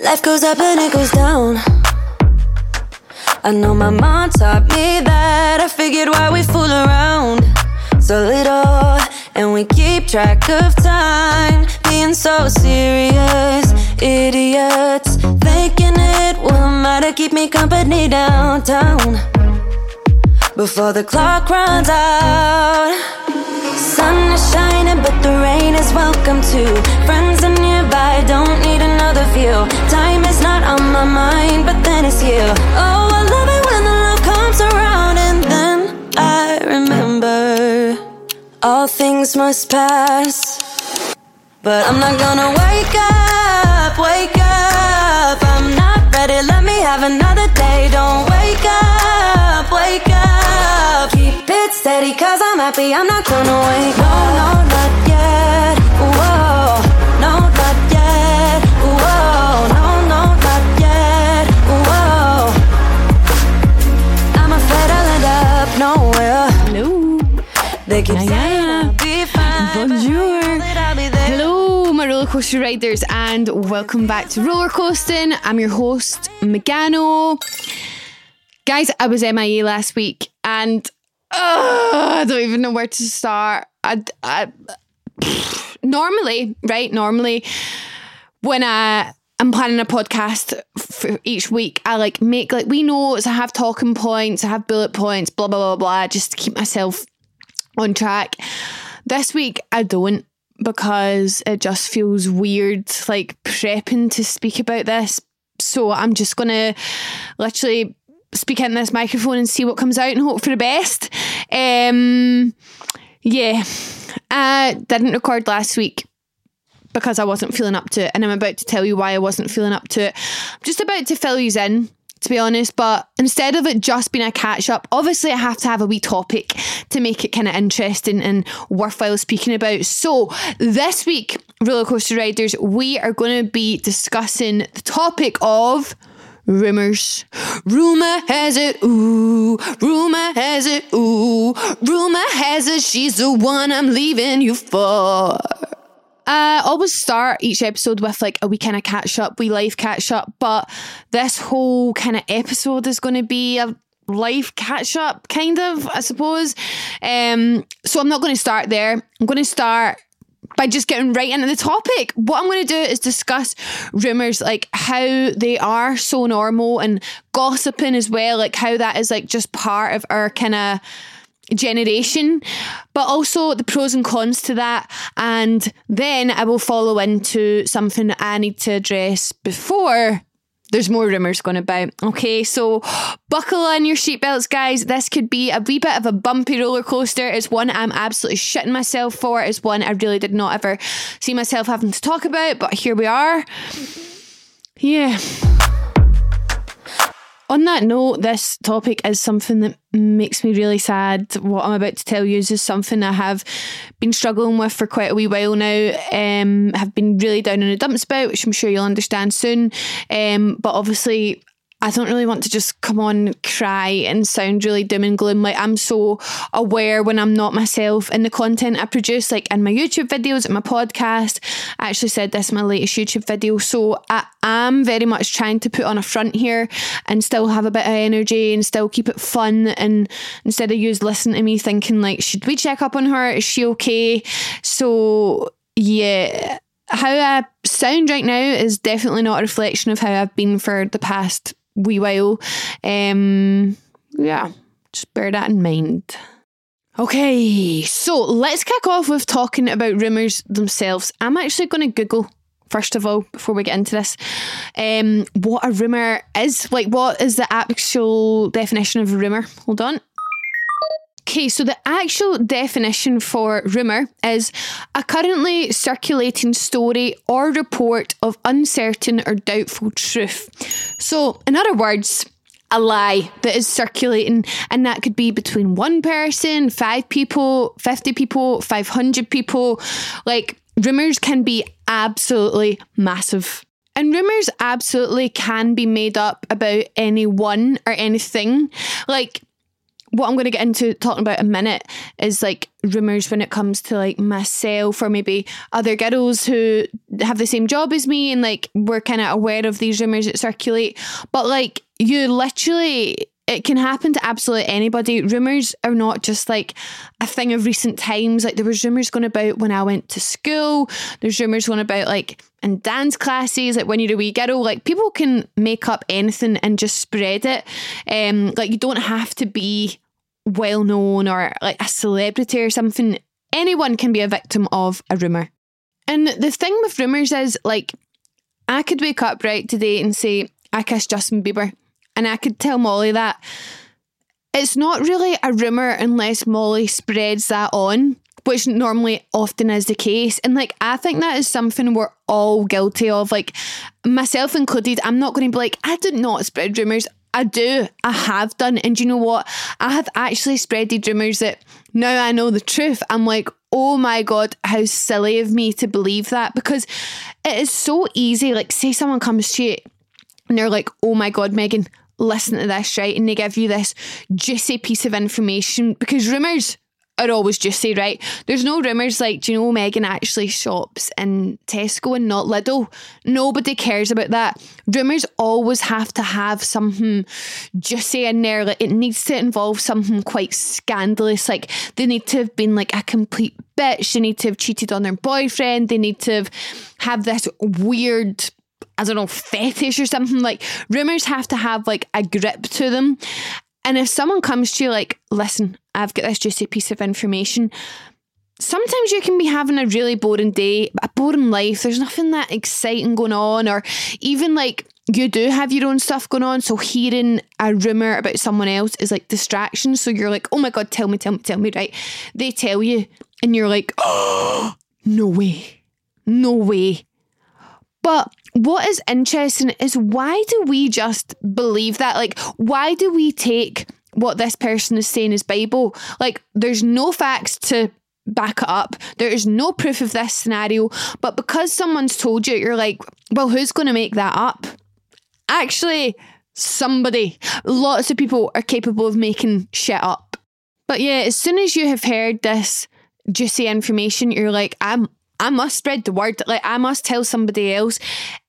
Life goes up and it goes down. I know my mom taught me that. I figured why we fool around so little, and we keep track of time, being so serious. Idiots thinking it will matter, keep me company downtown before the clock runs out. Sun is shining, but the rain is welcome too. Friends are nearby, don't need another view. Time is not on my mind, but then it's you. Oh, I love it when the love comes around, and then I remember all things must pass. But I'm not gonna wake up, wake up. I'm not ready, let me have another day. Don't wake up, wake up. Keep it steady, cause happy. I'm not gonna up. No, no, not yet. Whoa, no, not yet. Whoa, no, no, not yet. Whoa. I'm afraid I'll end up nowhere. Hello. They keep Yeah, saying yeah. I'll be fine. Bonjour. I know that I'll be there. Hello, my roller coaster riders, and welcome back to Roller Coasting. I'm your host, Megano. Guys, I was MIA last week, and I don't even know where to start. I, I, normally, right? Normally, when I am planning a podcast for each week, I like make like we notes. I have talking points. I have bullet points. Blah blah blah blah. Just to keep myself on track. This week I don't because it just feels weird like prepping to speak about this. So I'm just gonna literally speak in this microphone and see what comes out and hope for the best. Um yeah. I didn't record last week because I wasn't feeling up to it, and I'm about to tell you why I wasn't feeling up to it. I'm just about to fill you in, to be honest, but instead of it just being a catch up, obviously I have to have a wee topic to make it kind of interesting and worthwhile speaking about. So this week, roller coaster riders, we are going to be discussing the topic of Rumors. Rumor has it, ooh. Rumor has it, ooh. Rumor has it, she's the one I'm leaving you for. I always start each episode with like a wee kind of catch up, wee life catch up, but this whole kind of episode is going to be a life catch up, kind of, I suppose. Um, so I'm not going to start there. I'm going to start by just getting right into the topic. What I'm going to do is discuss rumors, like how they are so normal and gossiping as well, like how that is like just part of our kind of generation, but also the pros and cons to that. And then I will follow into something that I need to address before there's more rumours going about. Okay, so buckle on your seatbelts, guys. This could be a wee bit of a bumpy roller coaster. It's one I'm absolutely shitting myself for. It's one I really did not ever see myself having to talk about, but here we are. Yeah. On that note, this topic is something that makes me really sad. What I'm about to tell you is something I have been struggling with for quite a wee while now. Um, have been really down in the dumps about, which I'm sure you'll understand soon. Um, but obviously, I don't really want to just come on cry and sound really doom and gloom. Like I'm so aware when I'm not myself in the content I produce, like in my YouTube videos, in my podcast. I actually said this in my latest YouTube video. So I am very much trying to put on a front here and still have a bit of energy and still keep it fun. And instead of you listening to me thinking like, should we check up on her? Is she okay? So yeah how I sound right now is definitely not a reflection of how I've been for the past wee while. Um, yeah, just bear that in mind. Okay, so let's kick off with talking about rumours themselves. I'm actually going to Google first of all before we get into this um, what a rumour is. Like, what is the actual definition of a rumour? Hold on. Okay, so the actual definition for rumour is a currently circulating story or report of uncertain or doubtful truth. So, in other words, a lie that is circulating, and that could be between one person, five people, 50 people, 500 people. Like, rumours can be absolutely massive. And rumours absolutely can be made up about anyone or anything. Like, what I'm going to get into talking about in a minute is like rumors when it comes to like myself or maybe other girls who have the same job as me and like we're kind of aware of these rumors that circulate. But like you literally it can happen to absolutely anybody. Rumours are not just like a thing of recent times. Like there was rumours going about when I went to school. There's rumours going about like in dance classes, like when you're a wee girl. Like people can make up anything and just spread it. Um, like you don't have to be well known or like a celebrity or something. Anyone can be a victim of a rumour. And the thing with rumours is like I could wake up right today and say I kissed Justin Bieber and I could tell Molly that. It's not really a rumour unless Molly spreads that on, which normally often is the case. And like, I think that is something we're all guilty of, like myself included. I'm not going to be like, I did not spread rumours. I do. I have done. And you know what? I have actually spreaded rumours that now I know the truth. I'm like, oh my God, how silly of me to believe that because it is so easy. Like, say someone comes to you and they're like, oh my God, Megan, listen to this, right? And they give you this juicy piece of information because rumours are always juicy, right? There's no rumours like, do you know Megan actually shops in Tesco and not Lidl? Nobody cares about that. Rumours always have to have something juicy in there. Like it needs to involve something quite scandalous. Like they need to have been like a complete bitch. They need to have cheated on their boyfriend. They need to have, have this weird I don't know, fetish or something. Like rumors have to have like a grip to them. And if someone comes to you like, listen, I've got this juicy piece of information, sometimes you can be having a really boring day, a boring life. There's nothing that exciting going on, or even like you do have your own stuff going on. So hearing a rumor about someone else is like distraction. So you're like, oh my God, tell me, tell me, tell me, right? They tell you, and you're like, oh, no way, no way. But what is interesting is why do we just believe that? Like, why do we take what this person is saying is Bible? Like, there's no facts to back it up. There is no proof of this scenario. But because someone's told you, you're like, well, who's going to make that up? Actually, somebody. Lots of people are capable of making shit up. But yeah, as soon as you have heard this juicy information, you're like, I'm I must spread the word. Like I must tell somebody else.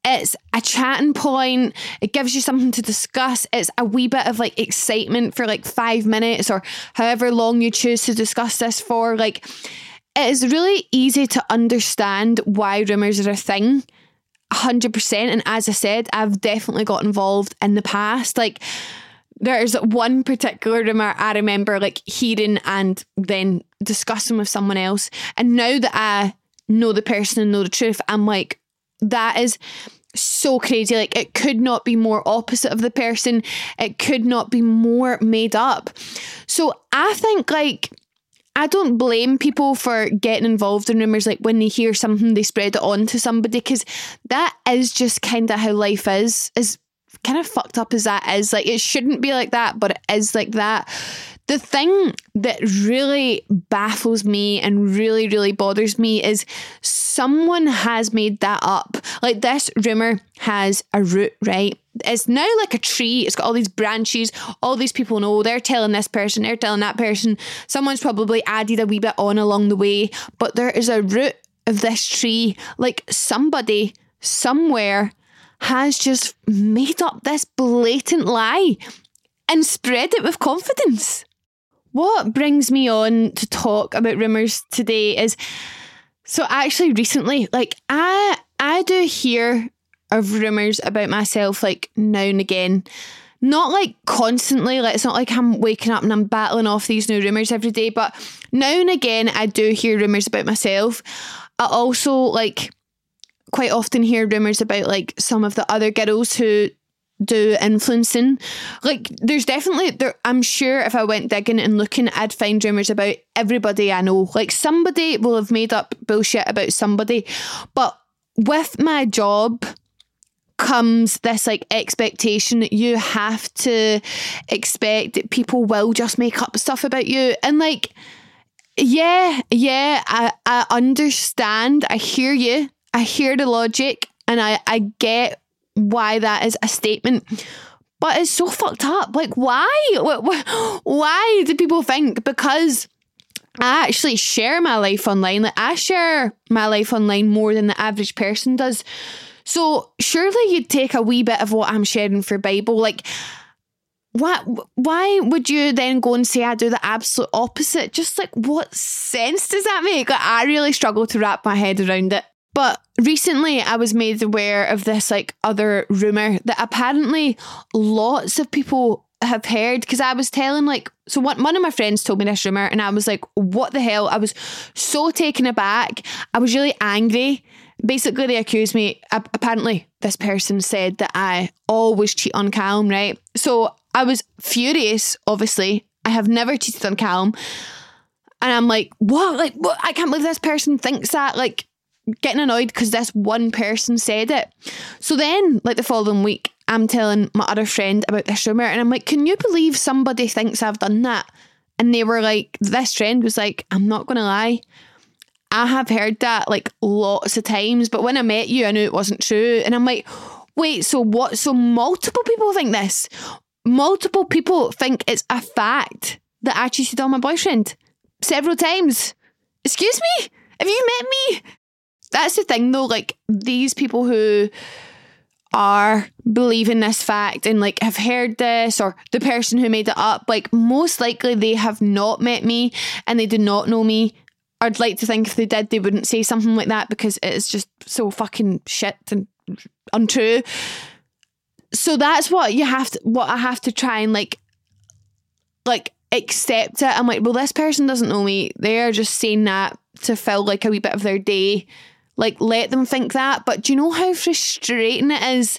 It's a chatting point. It gives you something to discuss. It's a wee bit of like excitement for like five minutes or however long you choose to discuss this for. Like it is really easy to understand why rumours are a thing. 100%. And as I said, I've definitely got involved in the past. Like, there's one particular rumor I remember like hearing and then discussing with someone else. And now that I know the person and know the truth. I'm like, that is so crazy. Like, it could not be more opposite of the person. It could not be more made up. So I think, like, I don't blame people for getting involved in rumors. Like, when they hear something, they spread it on to somebody because that is just kind of how life is, is kind of fucked up as that is, like it shouldn't be like that, but it is like that. The thing that really baffles me and really, really bothers me is someone has made that up. Like this rumor has a root, right? It's now like a tree. It's got all these branches. All these people know they're telling this person, they're telling that person. Someone's probably added a wee bit on along the way, but there is a root of this tree. Like somebody somewhere has just made up this blatant lie and spread it with confidence. What brings me on to talk about rumours today is so actually recently, like I I do hear of rumours about myself like now and again. Not like constantly, like it's not like I'm waking up and I'm battling off these new rumours every day, but now and again I do hear rumours about myself. I also like quite often hear rumours about like some of the other girls who do influencing. Like, there's definitely there. I'm sure if I went digging and looking, I'd find rumors about everybody I know. Like, somebody will have made up bullshit about somebody, but with my job comes this like expectation that you have to expect that people will just make up stuff about you and like yeah yeah i i understand i hear you i hear the logic and i i get why that is a statement. But it's so fucked up. Like, why? Why do people think? Because I actually share my life online. Like, I share my life online more than the average person does. So, surely you'd take a wee bit of what I'm sharing for Bible. Like, why, why would you then go and say I do the absolute opposite? Just like, what sense does that make? Like, I really struggle to wrap my head around it. But recently I was made aware of this like other rumor that apparently lots of people have heard. Because I was telling like so one one of my friends told me this rumor and I was like what the hell? I was so taken aback. I was really angry. Basically they accused me apparently this person said that I always cheat on Callum right? So I was furious obviously. I have never cheated on Callum. And I'm like what? Like what? I can't believe this person thinks that. Like getting annoyed because this one person said it. So then, like the following week, I'm telling my other friend about this rumour and I'm like, can you believe somebody thinks I've done that? And they were like, this friend was like, I'm not going to lie. I have heard that like lots of times, but when I met you, I knew it wasn't true. And I'm like, wait, so what? So multiple people think this. Multiple people think it's a fact that I cheated on my boyfriend several times. Excuse me? Have you met me? That's the thing though, like these people who are believing this fact and like have heard this or the person who made it up, like most likely they have not met me and they do not know me. I'd like to think if they did, they wouldn't say something like that because it is just so fucking shit and untrue. So that's what you have to, what I have to try and like, like accept it. I'm like, well, this person doesn't know me. They're just saying that to fill like a wee bit of their day like, let them think that. But do you know how frustrating it is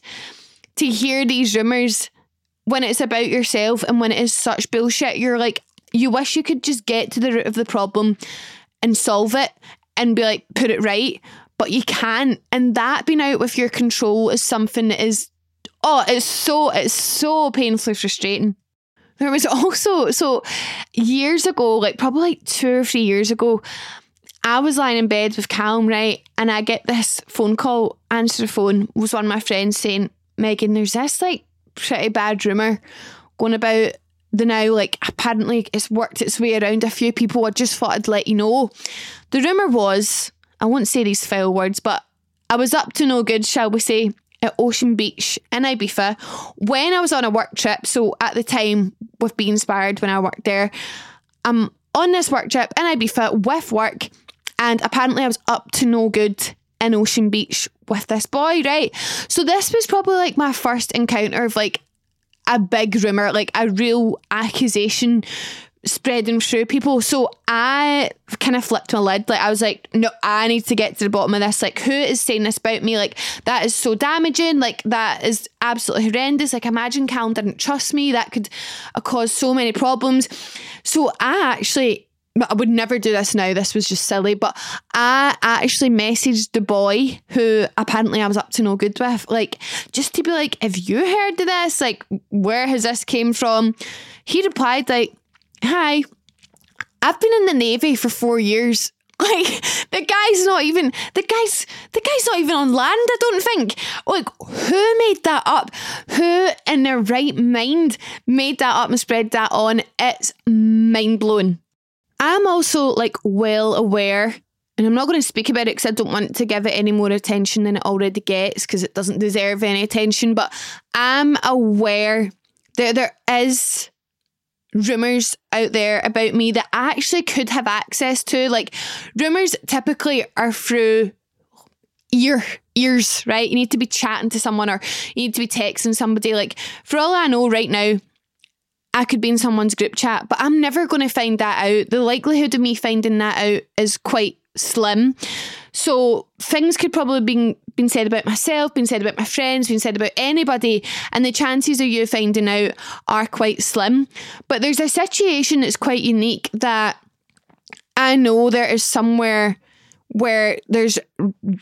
to hear these rumours when it's about yourself and when it is such bullshit? You're like, you wish you could just get to the root of the problem and solve it and be like, put it right. But you can't. And that being out with your control is something that is, oh, it's so, it's so painfully frustrating. There was also, so years ago, like probably like two or three years ago, I was lying in bed with Callum, right? And I get this phone call, answer the phone, was one of my friends saying, Megan, there's this like pretty bad rumour going about the now, like apparently it's worked its way around a few people. I just thought I'd let you know. The rumour was, I won't say these foul words, but I was up to no good, shall we say, at Ocean Beach in Ibiza when I was on a work trip. So at the time with Be Inspired when I worked there, I'm on this work trip in Ibiza with work and apparently I was up to no good in Ocean Beach with this boy, right? So this was probably like my first encounter of like a big rumor, like a real accusation spreading through people. So I kind of flipped my lid. Like I was like, no, I need to get to the bottom of this. Like, who is saying this about me? Like, that is so damaging. Like, that is absolutely horrendous. Like, imagine Callum didn't trust me. That could cause so many problems. So I actually I would never do this now. This was just silly. But I actually messaged the boy who apparently I was up to no good with, like, just to be like, have you heard of this? Like, where has this came from? He replied, like, hi, I've been in the Navy for four years. Like the guy's not even the guy's the guy's not even on land, I don't think. Like who made that up? Who in their right mind made that up and spread that on? It's mind blowing. I'm also like well aware, and I'm not going to speak about it because I don't want to give it any more attention than it already gets because it doesn't deserve any attention. But I'm aware that there is rumors out there about me that I actually could have access to. Like rumors typically are through ear ears, right? You need to be chatting to someone or you need to be texting somebody. Like for all I know right now, I could be in someone's group chat, but I'm never going to find that out. The likelihood of me finding that out is quite slim. So things could probably be been said about myself, been said about my friends, been said about anybody, and the chances of you finding out are quite slim. But there's a situation that's quite unique that I know there is somewhere where there's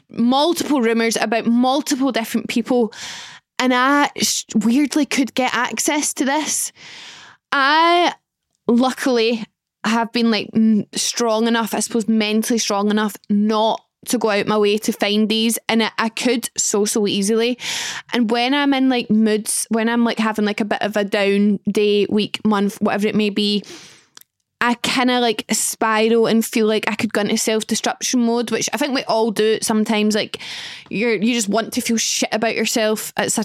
multiple rumors about multiple different people, and I weirdly could get access to this. I luckily have been like strong enough, I suppose mentally strong enough not to go out my way to find these and I, I could so so easily and when i'm in like moods when i'm like having like a bit of a down day week month whatever it may be I kind of like spiral and feel like I could go into self destruction mode, which I think we all do sometimes. Like you're you just want to feel shit about yourself. It's a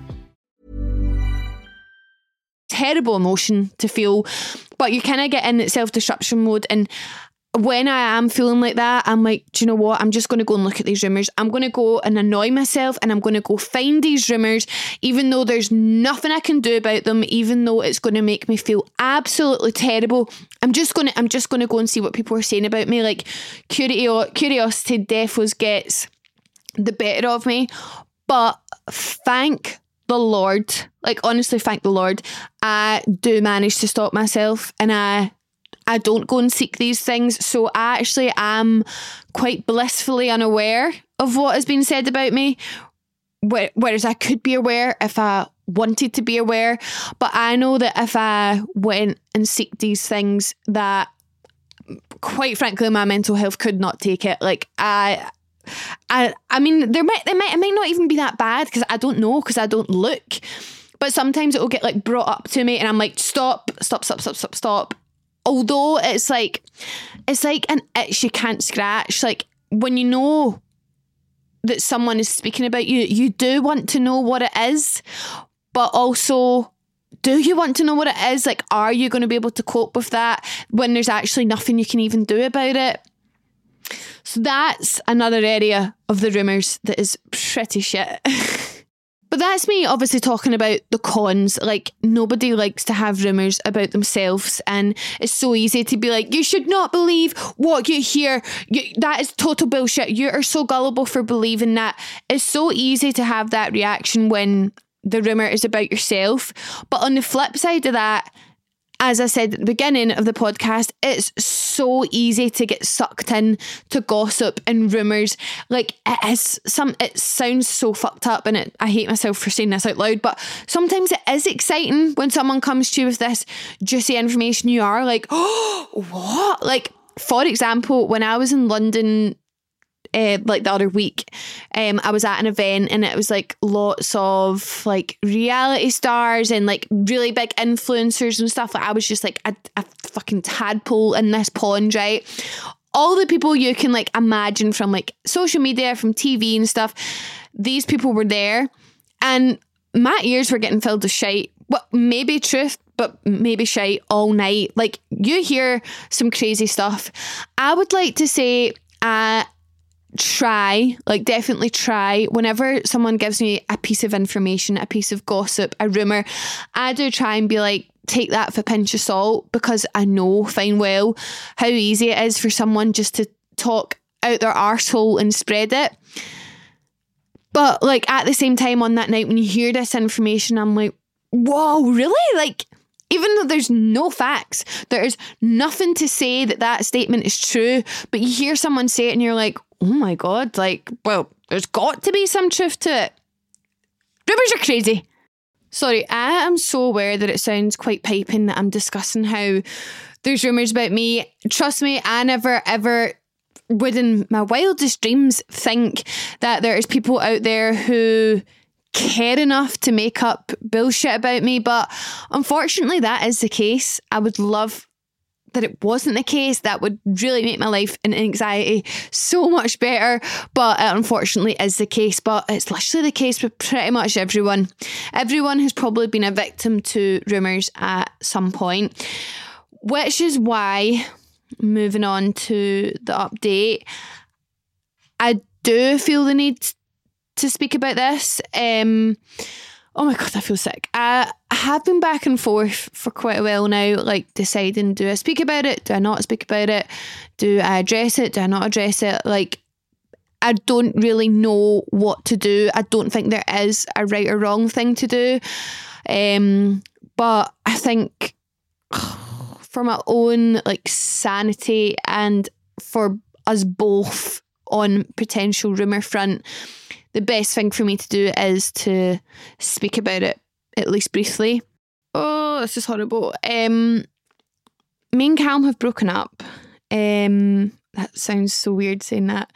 Terrible emotion to feel, but you kind of get in self destruction mode. And when I am feeling like that, I'm like, do you know what? I'm just going to go and look at these rumours. I'm going to go and annoy myself and I'm going to go find these rumours, even though there's nothing I can do about them, even though it's going to make me feel absolutely terrible. I'm just going to, I'm just going to go and see what people are saying about me. Like curio- curiosity defos gets the better of me. But thank the Lord, like honestly, thank the Lord, I do manage to stop myself and I I don't go and seek these things. So I actually am quite blissfully unaware of what has been said about me. Whereas I could be aware if I wanted to be aware. But I know that if I went and seek these things, that quite frankly, my mental health could not take it. Like I. I I mean there might there might it might not even be that bad because I don't know because I don't look. But sometimes it will get like brought up to me and I'm like stop stop stop stop stop stop. Although it's like it's like an itch you can't scratch. Like when you know that someone is speaking about you you do want to know what it is but also do you want to know what it is? Like are you going to be able to cope with that when there's actually nothing you can even do about it so that's another area of the rumours that is pretty shit But that's me obviously talking about the cons. Like, nobody likes to have rumours about themselves. And it's so easy to be like, you should not believe what you hear. You, that is total bullshit. You are so gullible for believing that. It's so easy to have that reaction when the rumour is about yourself. But on the flip side of that, as I said at the beginning of the podcast, it's so easy to get sucked in to gossip and rumors. Like it is some it sounds so fucked up and it, I hate myself for saying this out loud, but sometimes it is exciting when someone comes to you with this juicy information you are like, "Oh, what?" Like for example, when I was in London uh, like the other week, um, I was at an event and it was like lots of like reality stars and like really big influencers and stuff. Like I was just like a, a fucking tadpole in this pond, right? All the people you can like imagine from like social media, from TV and stuff, these people were there, and my ears were getting filled with shite. Well, maybe truth, but maybe shite all night. Like you hear some crazy stuff. I would like to say, uh, try, like definitely try, whenever someone gives me a piece of information, a piece of gossip, a rumour, I do try and be like, take that for a pinch of salt because I know fine well how easy it is for someone just to talk out their arsehole and spread it. But like at the same time on that night when you hear this information, I'm like, whoa, really? Like even though there's no facts, there's nothing to say that that statement is true, but you hear someone say it and you're like, oh my God, like, well, there's got to be some truth to it. Rumours are crazy. Sorry, I am so aware that it sounds quite piping that I'm discussing how there's rumours about me. Trust me, I never ever would in my wildest dreams think that there's people out there who care enough to make up bullshit about me. But unfortunately, that is the case. I would love that it wasn't the case, that would really make my life and anxiety so much better. But it unfortunately is the case. But it's literally the case with pretty much everyone. Everyone has probably been a victim to rumours at some point, which is why, moving on to the update, I do feel the need to speak about this. Um, Oh my god, I feel sick. I have been back and forth for quite a while now, like deciding do I speak about it? Do I not speak about it? Do I address it? Do I not address it? Like, I don't really know what to do. I don't think there is a right or wrong thing to do. Um, but I think for my own like sanity and for us both on potential rumour front, the best thing for me to do is to speak about it at least briefly. Oh, this is horrible. Um, me and Callum have broken up. Um, that sounds so weird saying that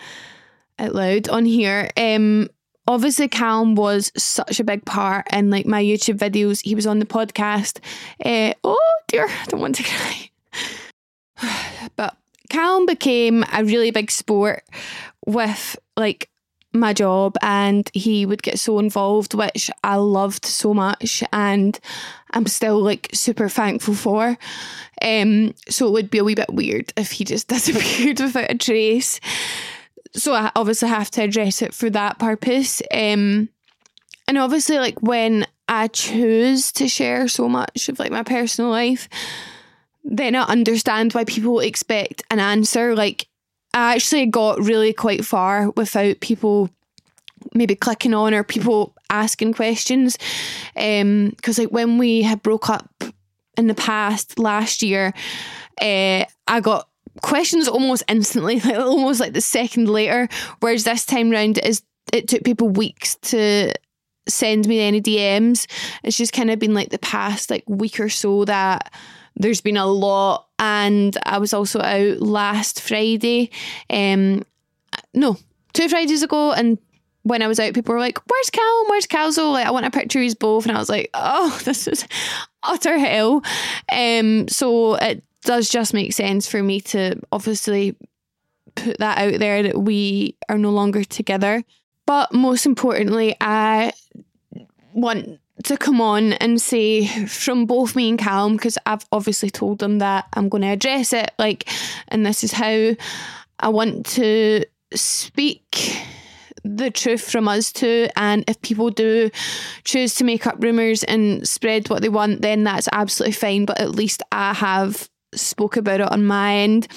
out loud on here. Um, obviously Callum was such a big part in like my YouTube videos. He was on the podcast. Uh, oh dear, I don't want to cry. but Callum became a really big sport with like my job and he would get so involved which I loved so much and I'm still like super thankful for. Um so it would be a wee bit weird if he just disappeared without a trace. So I obviously have to address it for that purpose. Um and obviously like when I choose to share so much of like my personal life then I understand why people expect an answer. Like I actually got really quite far without people maybe clicking on or people asking questions. Because um, like when we had broke up in the past last year, uh, I got questions almost instantly, like almost like the second later. Whereas this time round, is, it took people weeks to send me any DMs. It's just kind of been like the past like week or so that there's been a lot and I was also out last Friday. Um, no, two Fridays ago, and when I was out, people were like, "Where's Cal? Where's Calzo?" Like, I want a picture of both, and I was like, "Oh, this is utter hell." Um, so it does just make sense for me to obviously put that out there that we are no longer together. But most importantly, I want to come on and say from both me and Callum, because I've obviously told them that I'm going to address it, like, and this is how I want to speak the truth from us too. And if people do choose to make up rumours and spread what they want, then that's absolutely fine. But at least I have spoke about it on my end.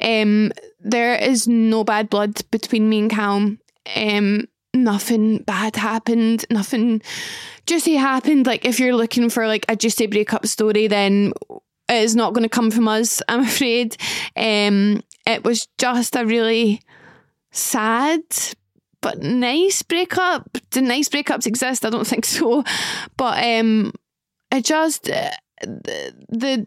Um, there is no bad blood between me and Callum. Um, nothing bad happened. Nothing juicy happened. Like if you're looking for like a juicy breakup story, then it is not going to come from us, I'm afraid. Um, it was just a really sad but nice breakup. Do nice breakups exist? I don't think so. But um, it just uh, the, the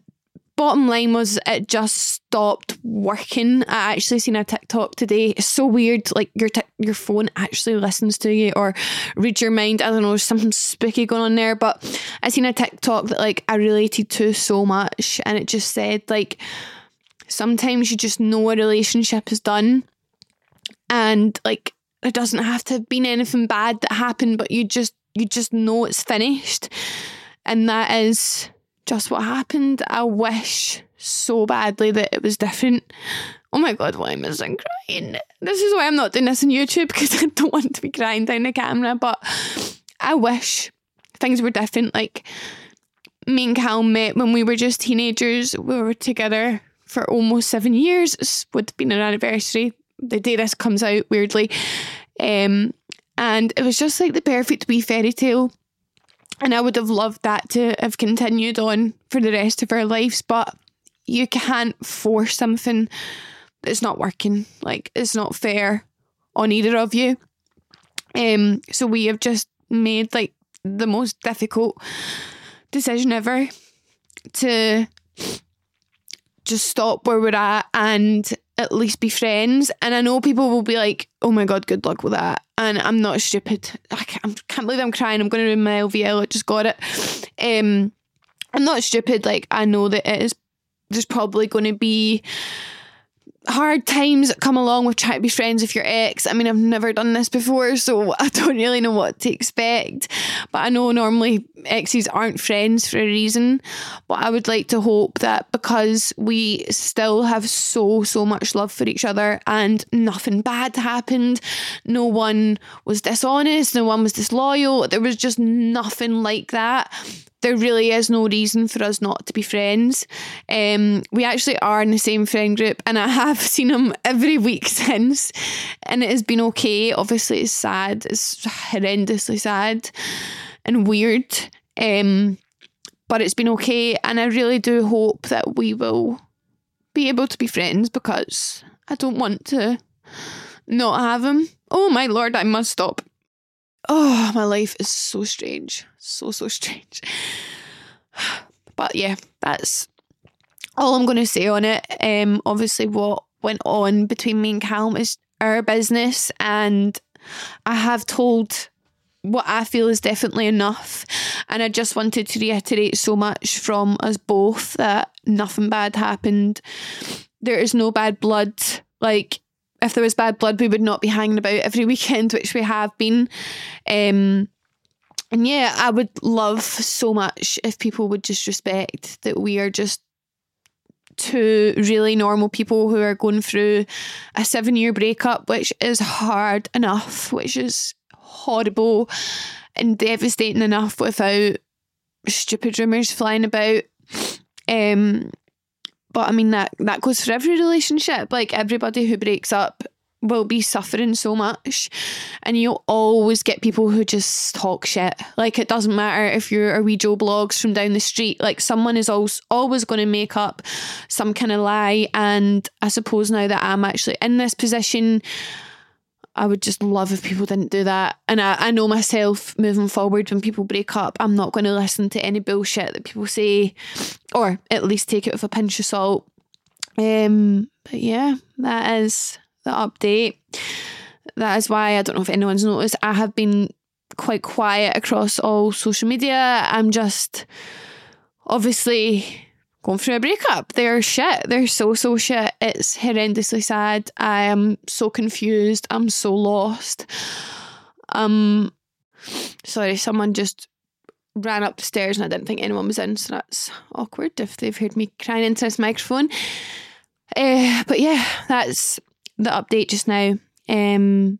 bottom line was it just stopped working. I actually seen a TikTok today. It's so weird. Like your t- your phone actually listens to you or reads your mind. I don't know, something spooky going on there. But I seen a TikTok that like I related to so much, and it just said like sometimes you just know a relationship is done, and like it doesn't have to have been anything bad that happened, but you just you just know it's finished, and that is just what happened. I wish so badly that it was different. Oh my god, why am I crying? This is why I'm not doing this on YouTube because I don't want to be crying down the camera. But I wish things were different. Like me and Cal met when we were just teenagers. We were together for almost seven years. It would have been an anniversary the day this comes out. Weirdly, um, and it was just like the perfect wee fairy tale. And I would have loved that to have continued on for the rest of our lives, but you can't force something that's not working. Like it's not fair on either of you. Um, so we have just made like the most difficult decision ever to just stop where we're at and at least be friends. And I know people will be like, oh my God, good luck with that. And I'm not stupid. I can't, I can't believe I'm crying. I'm going to ruin my LVL. I just got it. Um, I'm not stupid. Like, I know that it is, there's probably going to be hard times come along with trying to be friends with your ex. I mean, I've never done this before, so I don't really know what to expect. But I know normally exes aren't friends for a reason. But I would like to hope that because we still have so, so much love for each other and nothing bad happened, no one was dishonest, no one was disloyal, there was just nothing like that there really is no reason for us not to be friends. Um, we actually are in the same friend group, and I have seen him every week since, and it has been okay. Obviously, it's sad, it's horrendously sad and weird, um, but it's been okay, and I really do hope that we will be able to be friends because I don't want to not have him. Oh my lord, I must stop. Oh, my life is so strange. So, so strange. But yeah, that's all I'm going to say on it. Um, obviously, what went on between me and Callum is our business, and I have told what I feel is definitely enough. And I just wanted to reiterate so much from us both that nothing bad happened. There is no bad blood. Like, if there was bad blood, we would not be hanging about every weekend, which we have been. Um, and yeah, I would love so much if people would just respect that we are just two really normal people who are going through a seven year breakup, which is hard enough, which is horrible and devastating enough without stupid rumours flying about. Um, but I mean that that goes for every relationship. Like everybody who breaks up will be suffering so much. And you'll always get people who just talk shit. Like it doesn't matter if you're a wee joe blogs from down the street. Like someone is always always going to make up some kind of lie. And i suppose now that i'm actually in this position I would just love if people didn't do that. And I, I know myself moving forward when people break up, I'm not going to listen to any bullshit that people say, or at least take it with a pinch of salt. Um, but yeah, that is the update. That is why I don't know if anyone's noticed, I have been quite quiet across all social media. I'm just obviously going through a breakup. They're shit. They're so, so shit. It's horrendously sad. I am so confused. I'm so lost. Um, sorry, someone just ran up the stairs and I didn't think anyone was in, so that's awkward if they've heard me crying into this microphone. Uh, but yeah, that's the update just now. Um,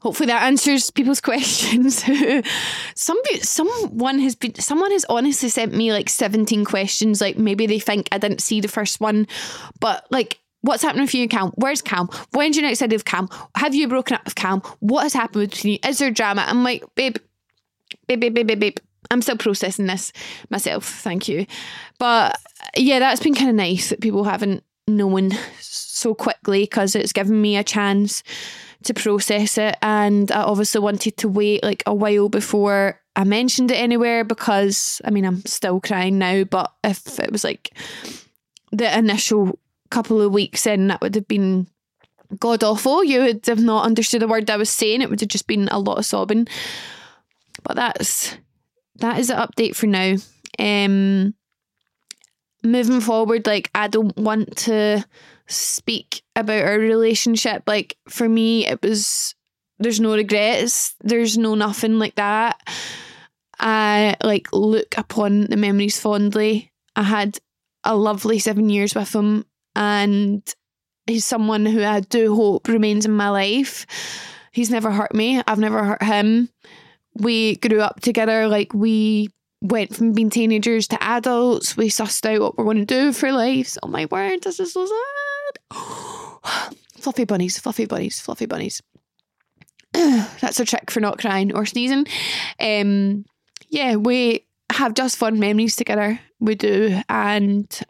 hopefully that answers people's questions. Some someone has been someone has honestly sent me like 17 questions. Like maybe they think I didn't see the first one, but like What's happening for you Cam? Where's Cam? When's your next idea of Cam? Have you broken up with Cam? What has happened between you? Is there drama? I'm like, babe, babe, babe, babe, babe, babe. I'm still processing this myself. Thank you. But yeah, that's been kind of nice that people haven't known so quickly because it's given me a chance to process it. And I obviously wanted to wait like a while before I mentioned it anywhere because I mean, I'm still crying now, but if it was like the initial couple of weeks in, that would have been god awful. You would have not understood the word I was saying. It would have just been a lot of sobbing. But that's that is the update for now. Um moving forward, like I don't want to speak about our relationship. Like for me it was there's no regrets. There's no nothing like that. I like look upon the memories fondly. I had a lovely seven years with him and he's someone who I do hope remains in my life. He's never hurt me. I've never hurt him. We grew up together. Like we went from being teenagers to adults. We sussed out what we're going to do for lives. Oh my word, this is so sad. fluffy bunnies, fluffy bunnies, fluffy bunnies. That's a trick for not crying or sneezing. Um, yeah, we have just fun memories together. We do, and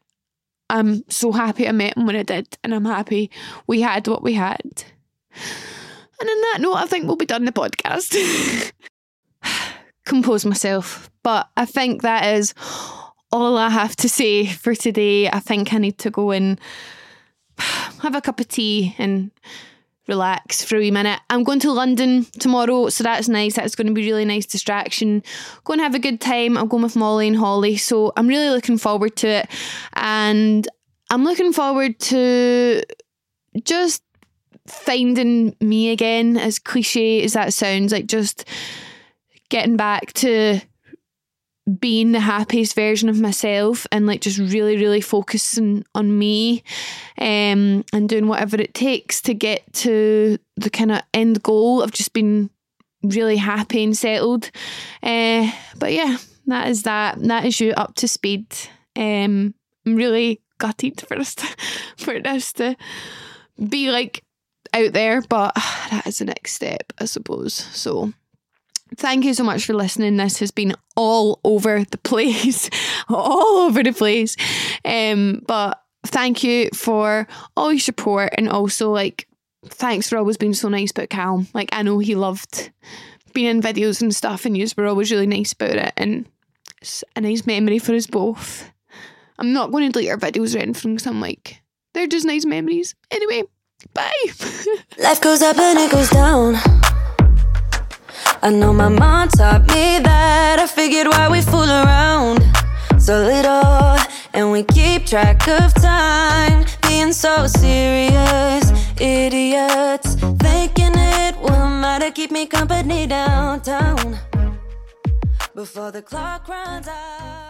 I'm so happy I met him when I did, and I'm happy we had what we had. And on that note, I think we'll be done the podcast. Compose myself, but I think that is all I have to say for today. I think I need to go and have a cup of tea and relax for a wee minute. I'm going to London tomorrow, so that's nice. That's going to be really nice distraction. Go and have a good time. I'm going with Molly and Holly, so I'm really looking forward to it. And I'm looking forward to just finding me again, as cliche as that sounds, like just getting back to being the happiest version of myself and like just really really focusing on me um, and doing whatever it takes to get to the kind of end goal of just being really happy and settled. Uh, but yeah that is that. That is you up to speed. Um, I'm really gutted for this to, for this to be like out there but that is the next step I suppose. So Thank you so much for listening. This has been all over the place, all over the place. Um, but thank you for all your support and also like thanks for always being so nice about Callum. Like I know he loved being in videos and stuff, and you were always really nice about it, and it's a nice memory for us both. I'm not going to delete our videos or anything because I'm like they're just nice memories. Anyway, bye. Life goes up and it goes down. I know my mom taught me that. I figured why we fool around so little, and we keep track of time. Being so serious, idiots. Thinking it will matter, keep me company downtown. Before the clock runs out.